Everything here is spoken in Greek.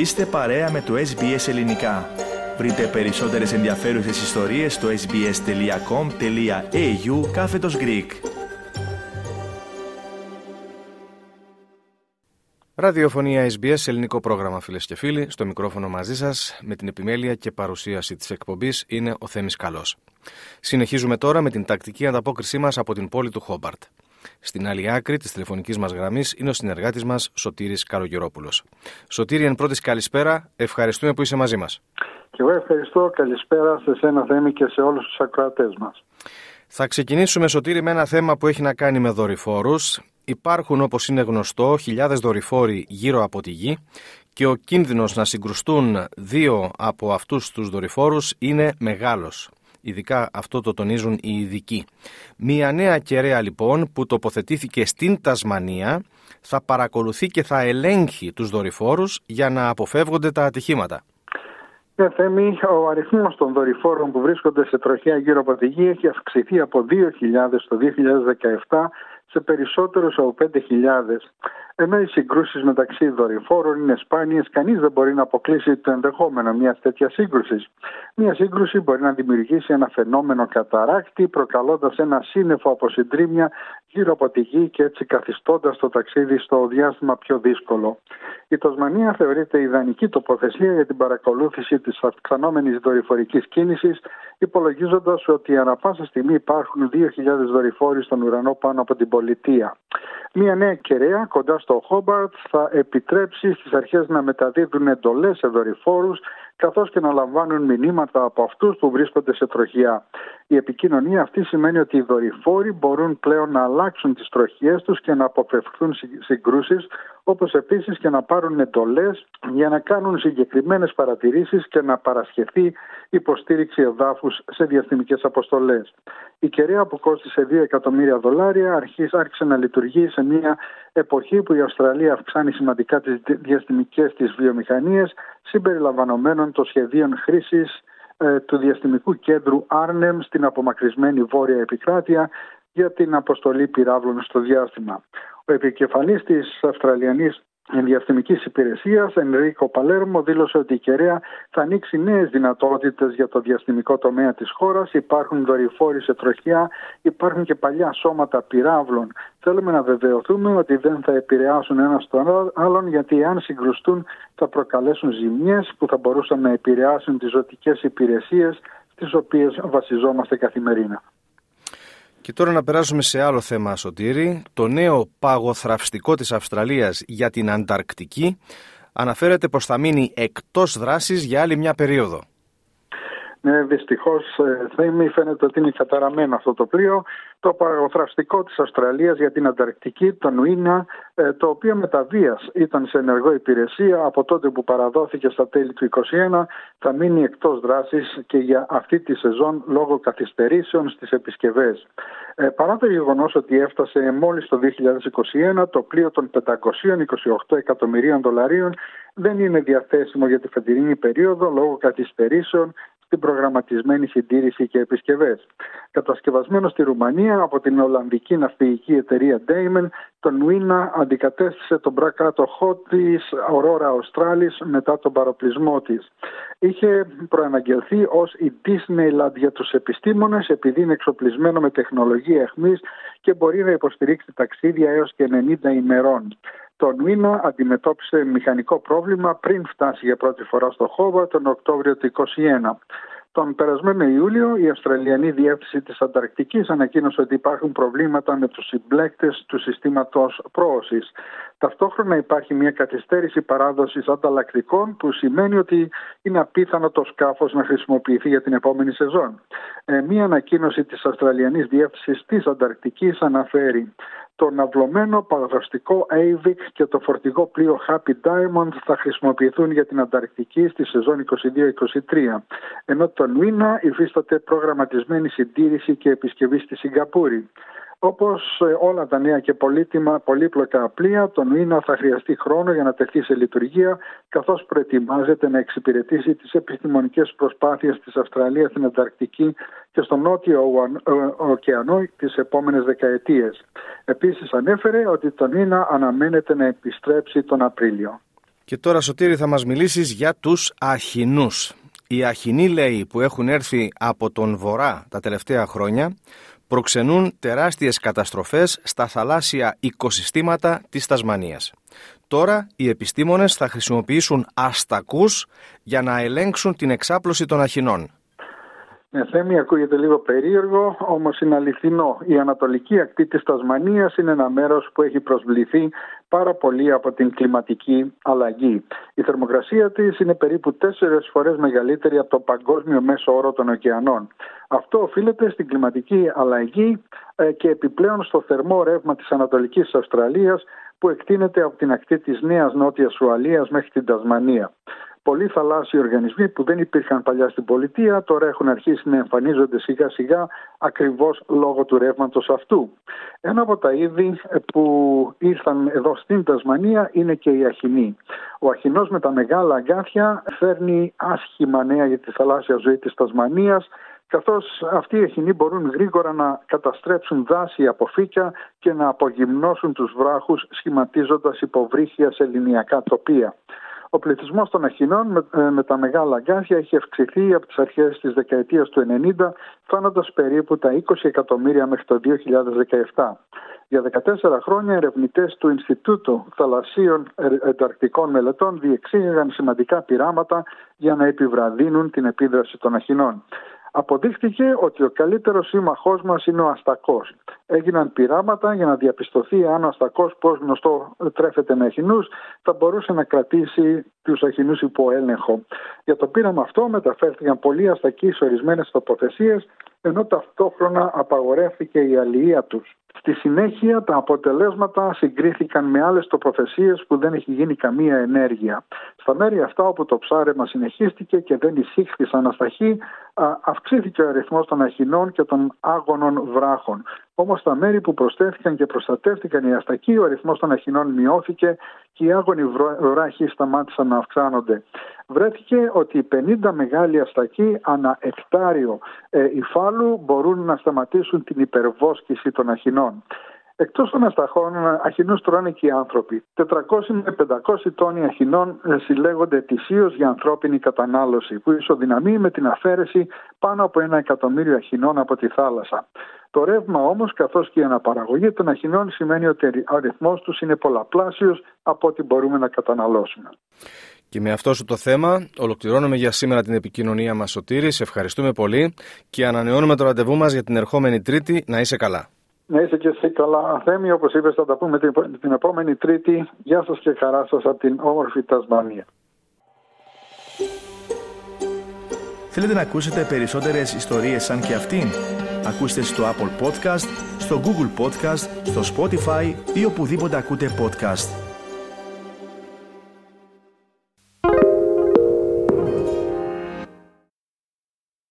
Είστε παρέα με το SBS Ελληνικά. Βρείτε περισσότερες ενδιαφέρουσες ιστορίες στο sbs.com.au κάθετος Greek. Ραδιοφωνία SBS, ελληνικό πρόγραμμα φίλες και φίλοι. Στο μικρόφωνο μαζί σας, με την επιμέλεια και παρουσίαση της εκπομπής, είναι ο Θέμης Καλός. Συνεχίζουμε τώρα με την τακτική ανταπόκρισή μας από την πόλη του Χόμπαρτ. Στην άλλη άκρη της τηλεφωνικής μας γραμμής είναι ο συνεργάτης μας Σωτήρης Καλογερόπουλο. Σωτήρη, εν πρώτης καλησπέρα, ευχαριστούμε που είσαι μαζί μας. Και εγώ ευχαριστώ. Καλησπέρα σε σένα, Θέμη, και σε όλους τους ακροατές μας. Θα ξεκινήσουμε, Σωτήρη, με ένα θέμα που έχει να κάνει με δορυφόρους. Υπάρχουν, όπως είναι γνωστό, χιλιάδες δορυφόροι γύρω από τη γη και ο κίνδυνος να συγκρουστούν δύο από αυτούς τους δορυφόρους είναι μεγάλος. Ειδικά αυτό το τονίζουν οι ειδικοί. Μία νέα κεραία λοιπόν που τοποθετήθηκε στην Τασμανία θα παρακολουθεί και θα ελέγχει τους δορυφόρους για να αποφεύγονται τα ατυχήματα. Ναι, Θέμη, ο αριθμός των δορυφόρων που βρίσκονται σε τροχιά γύρω από τη γη έχει αυξηθεί από 2.000 το 2017 σε περισσότερους από 5.000. Ενώ οι συγκρούσεις μεταξύ δορυφόρων είναι σπάνιες, κανείς δεν μπορεί να αποκλείσει το ενδεχόμενο μιας τέτοιας σύγκρουσης. Μια σύγκρουση μπορεί να δημιουργήσει ένα φαινόμενο καταράκτη, προκαλώντας ένα σύννεφο από συντρίμια γύρω από τη γη και έτσι καθιστώντας το ταξίδι στο διάστημα πιο δύσκολο. Η Τοσμανία θεωρείται ιδανική τοποθεσία για την παρακολούθηση της αυξανόμενης δορυφορικής κίνησης, υπολογίζοντας ότι ανα πάσα στιγμή υπάρχουν 2.000 δορυφόροι στον ουρανό πάνω από την πολιτεία. Μία νέα κεραία κοντά στο Χόμπαρτ θα επιτρέψει στις αρχές να μεταδίδουν εντολές σε δορυφόρους καθώς και να λαμβάνουν μηνύματα από αυτούς που βρίσκονται σε τροχιά. Η επικοινωνία αυτή σημαίνει ότι οι δορυφόροι μπορούν πλέον να αλλάξουν τις τροχιές τους και να αποφευχθούν συγκρούσεις, όπως επίσης και να πάρουν εντολές για να κάνουν συγκεκριμένες παρατηρήσεις και να παρασχεθεί υποστήριξη εδάφους σε διαστημικές αποστολές. Η κεραία που κόστησε 2 εκατομμύρια δολάρια άρχισε να λειτουργεί σε μια εποχή που η Αυστραλία αυξάνει σημαντικά τις διαστημικές της βιομηχανίες συμπεριλαμβανομένων των σχεδίων χρήσης ε, του διαστημικού κέντρου Άρνεμ στην απομακρυσμένη βόρεια επικράτεια για την αποστολή πυράβλων στο διάστημα. Ο επικεφαλής της Αυστραλιανής Διαστημική Υπηρεσίας, Ενρίκο Παλέρμο, δήλωσε ότι η Κεραία θα ανοίξει νέες δυνατότητες για το διαστημικό τομέα της χώρας. Υπάρχουν δορυφόροι σε τροχιά, υπάρχουν και παλιά σώματα πυράβλων. Θέλουμε να βεβαιωθούμε ότι δεν θα επηρεάσουν ένας τον άλλον, γιατί αν συγκρουστούν θα προκαλέσουν ζημιές που θα μπορούσαν να επηρεάσουν τις ζωτικές υπηρεσίες στι οποίες βασιζόμαστε καθημερινά. Και τώρα να περάσουμε σε άλλο θέμα, Σωτήρη. Το νέο παγοθραυστικό της Αυστραλίας για την Ανταρκτική αναφέρεται πως θα μείνει εκτός δράσης για άλλη μια περίοδο. Ναι, δυστυχώς, ε, Θέμη, φαίνεται ότι είναι καταραμένο αυτό το πλοίο. Το παραγωθραστικό της Αυστραλίας για την Ανταρκτική, το Νουίνα, ε, το οποίο με τα ήταν σε ενεργό υπηρεσία από τότε που παραδόθηκε στα τέλη του 2021, θα μείνει εκτός δράσης και για αυτή τη σεζόν λόγω καθυστερήσεων στις επισκευές. Ε, παρά το γεγονός ότι έφτασε μόλις το 2021, το πλοίο των 528 εκατομμυρίων δολαρίων δεν είναι διαθέσιμο για τη φετινή περίοδο λόγω καθυστερήσεων στην προγραμματισμένη συντήρηση και επισκευές. Κατασκευασμένος στη Ρουμανία από την Ολλανδική ναυπηγική εταιρεία Damon, το Νουίνα αντικατέστησε τον πρακάτοχό της Aurora Australis μετά τον παροπλισμό της. Είχε προαναγγελθεί ως η Disneyland για τους επιστήμονες επειδή είναι εξοπλισμένο με τεχνολογία εχμής και μπορεί να υποστηρίξει ταξίδια έως και 90 ημερών. Το Νουίνα αντιμετώπισε μηχανικό πρόβλημα πριν φτάσει για πρώτη φορά στο Χόβα τον Οκτώβριο του 2021. Τον περασμένο Ιούλιο η Αυστραλιανή Διεύθυνση της Ανταρκτικής ανακοίνωσε ότι υπάρχουν προβλήματα με τους συμπλέκτες του συστήματος πρόωσης. Ταυτόχρονα υπάρχει μια καθυστέρηση παράδοσης ανταλλακτικών που σημαίνει ότι είναι απίθανο το σκάφος να χρησιμοποιηθεί για την επόμενη σεζόν. Ε, μια ανακοίνωση της Αυστραλιανής Διεύθυνσης της Ανταρκτικής αναφέρει το ναυλωμένο παραδοστικό AVIC και το φορτηγό πλοίο Happy Diamond θα χρησιμοποιηθούν για την Ανταρκτική στη σεζόν 22-23, ενώ το Νουίνα υφίσταται προγραμματισμένη συντήρηση και επισκευή στη Σιγκαπούρη. Όπως ε, όλα τα νέα και πολύτιμα, πολύπλοκα πλοία, το Νουίνα θα χρειαστεί χρόνο για να τεθεί σε λειτουργία, καθώς προετοιμάζεται να εξυπηρετήσει τις επιστημονικές προσπάθειες της Αυστραλίας στην Ανταρκτική και στον Νότιο ε, Ωκεανό τις επόμενες δεκαετίες. Επίσης, ανέφερε ότι το Νουίνα αναμένεται να επιστρέψει τον Απρίλιο. Και τώρα Σωτήρη θα μας μιλήσεις για τους αχινούς. Οι αχινοί λέει που έχουν έρθει από τον βορρά τα τελευταία χρόνια προξενούν τεράστιες καταστροφές στα θαλάσσια οικοσυστήματα της Τασμανίας. Τώρα οι επιστήμονες θα χρησιμοποιήσουν αστακούς για να ελέγξουν την εξάπλωση των αχινών. Ναι, Θέμη, ακούγεται λίγο περίεργο, όμως είναι αληθινό. Η ανατολική ακτή της Τασμανίας είναι ένα μέρος που έχει προσβληθεί πάρα πολύ από την κλιματική αλλαγή. Η θερμοκρασία της είναι περίπου τέσσερις φορές μεγαλύτερη από το παγκόσμιο μέσο όρο των ωκεανών. Αυτό οφείλεται στην κλιματική αλλαγή ε, και επιπλέον στο θερμό ρεύμα της Ανατολικής Αυστραλίας που εκτείνεται από την ακτή της Νέας Νότιας Ουαλίας μέχρι την Τασμανία. Πολλοί θαλάσσιοι οργανισμοί που δεν υπήρχαν παλιά στην πολιτεία τώρα έχουν αρχίσει να εμφανίζονται σιγά σιγά ακριβώς λόγω του ρεύματος αυτού. Ένα από τα είδη που ήρθαν εδώ στην Τασμανία είναι και η αχινή. Ο αχινός με τα μεγάλα αγκάθια φέρνει άσχημα νέα για τη θαλάσσια ζωή της Τασμανίας καθώς αυτοί οι εχινοί μπορούν γρήγορα να καταστρέψουν δάση από φύκια και να απογυμνώσουν τους βράχους σχηματίζοντας υποβρύχια σε λινιακά τοπία. Ο πληθυσμός των Αχινών με, ε, με, τα μεγάλα αγκάθια έχει αυξηθεί από τις αρχές της δεκαετίας του 90, φτάνοντας περίπου τα 20 εκατομμύρια μέχρι το 2017. Για 14 χρόνια ερευνητές του Ινστιτούτου Θαλασσίων Ενταρκτικών Μελετών διεξήγαγαν σημαντικά πειράματα για να επιβραδύνουν την επίδραση των αχινών. Αποδείχθηκε ότι ο καλύτερος σύμμαχός μας είναι ο αστακός. Έγιναν πειράματα για να διαπιστωθεί αν ο αστακός, πώς γνωστό τρέφεται με αχινούς, θα μπορούσε να κρατήσει τους αχινούς υπό έλεγχο. Για το πείραμα αυτό μεταφέρθηκαν πολλοί αστακοί σε ορισμένες τοποθεσίες, ενώ ταυτόχρονα απαγορεύτηκε η αλληλεία τους. Στη συνέχεια τα αποτελέσματα συγκρίθηκαν με άλλες τοποθεσίες που δεν έχει γίνει καμία ενέργεια. Στα μέρη αυτά όπου το ψάρεμα συνεχίστηκε και δεν εισήχθησαν ασταχή, αυξήθηκε ο αριθμός των αχινών και των άγωνων βράχων. Όμως στα μέρη που προσθέθηκαν και προστατεύτηκαν οι αστακοί, ο αριθμός των αχινών μειώθηκε και οι άγωνοι βράχοι σταμάτησαν να αυξάνονται. Βρέθηκε ότι οι 50 μεγάλοι αστακοί ανά εκτάριο ε, υφάλου μπορούν να σταματήσουν την υπερβόσκηση των αχινών. Εκτός των ασταχών, αχινούς τρώνε και οι άνθρωποι. 400 με 500 τόνοι αχινών ε, συλλέγονται ετησίως για ανθρώπινη κατανάλωση, που ισοδυναμεί με την αφαίρεση πάνω από ένα εκατομμύριο αχινών από τη θάλασσα. Το ρεύμα όμως, καθώς και η αναπαραγωγή των αχινών, σημαίνει ότι ο αριθμό τους είναι πολλαπλάσιος από ό,τι μπορούμε να καταναλώσουμε. Και με αυτό σου το θέμα ολοκληρώνουμε για σήμερα την επικοινωνία μας Σωτήρης. Σε ευχαριστούμε πολύ και ανανεώνουμε το ραντεβού μας για την ερχόμενη Τρίτη. Να είσαι καλά. Να είσαι και εσύ καλά. Θέμη, όπως είπες, θα τα πούμε την, την επόμενη Τρίτη. Γεια σας και χαρά σας από την όμορφη Τασμανία. Θέλετε να ακούσετε περισσότερες ιστορίες σαν και αυτήν; Ακούστε στο Apple Podcast, στο Google Podcast, στο Spotify ή οπουδήποτε ακούτε podcast.